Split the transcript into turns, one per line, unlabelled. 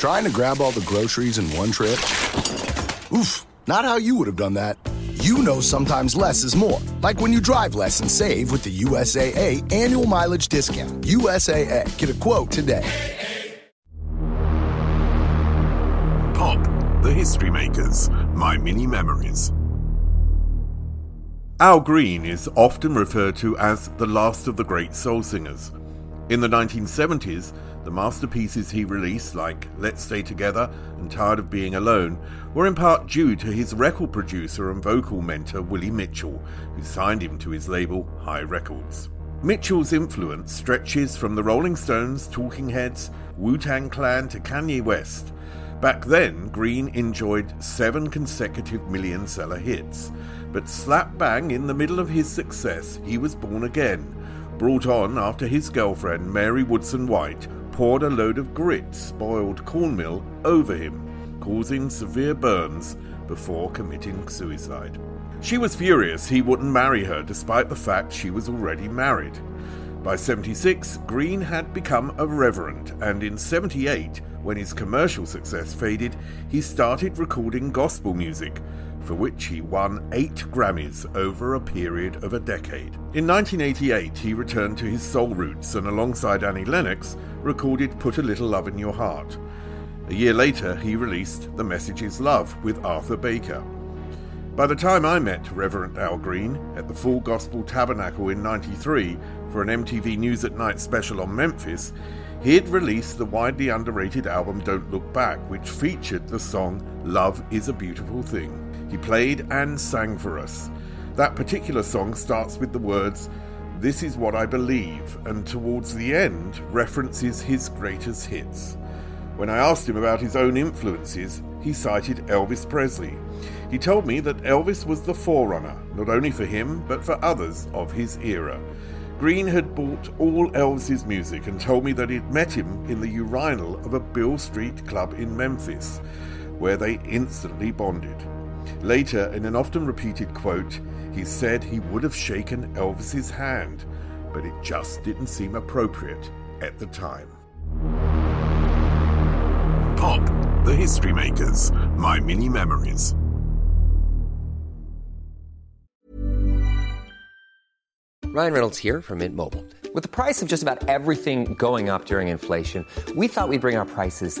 Trying to grab all the groceries in one trip? Oof, not how you would have done that. You know sometimes less is more. Like when you drive less and save with the USAA annual mileage discount. USAA, get a quote today.
Pop, the history makers, my mini memories. Al Green is often referred to as the last of the great soul singers. In the 1970s, the masterpieces he released, like Let's Stay Together and Tired of Being Alone, were in part due to his record producer and vocal mentor Willie Mitchell, who signed him to his label Hi Records. Mitchell's influence stretches from the Rolling Stones, Talking Heads, Wu Tang Clan to Kanye West. Back then, Green enjoyed seven consecutive million seller hits, but slap bang in the middle of his success, he was born again, brought on after his girlfriend Mary Woodson White poured a load of grit spoiled cornmeal over him, causing severe burns before committing suicide. She was furious he wouldn't marry her despite the fact she was already married. By 76, Green had become a reverend, and in 78, when his commercial success faded, he started recording gospel music, for which he won eight Grammys over a period of a decade. In 1988, he returned to his soul roots and, alongside Annie Lennox, recorded Put a Little Love in Your Heart. A year later, he released The Message is Love with Arthur Baker. By the time I met Reverend Al Green at the Full Gospel Tabernacle in 93 for an MTV News at Night special on Memphis, he had released the widely underrated album Don't Look Back, which featured the song Love is a Beautiful Thing. He played and sang for us. That particular song starts with the words, This is what I believe, and towards the end references his greatest hits. When I asked him about his own influences, he cited Elvis Presley. He told me that Elvis was the forerunner, not only for him, but for others of his era. Green had bought all Elvis's music and told me that he'd met him in the urinal of a Beale Street club in Memphis, where they instantly bonded. Later, in an often repeated quote, he said he would have shaken Elvis's hand, but it just didn't seem appropriate at the time. Pop, the history makers, my mini memories.
Ryan Reynolds here from Mint Mobile. With the price of just about everything going up during inflation, we thought we'd bring our prices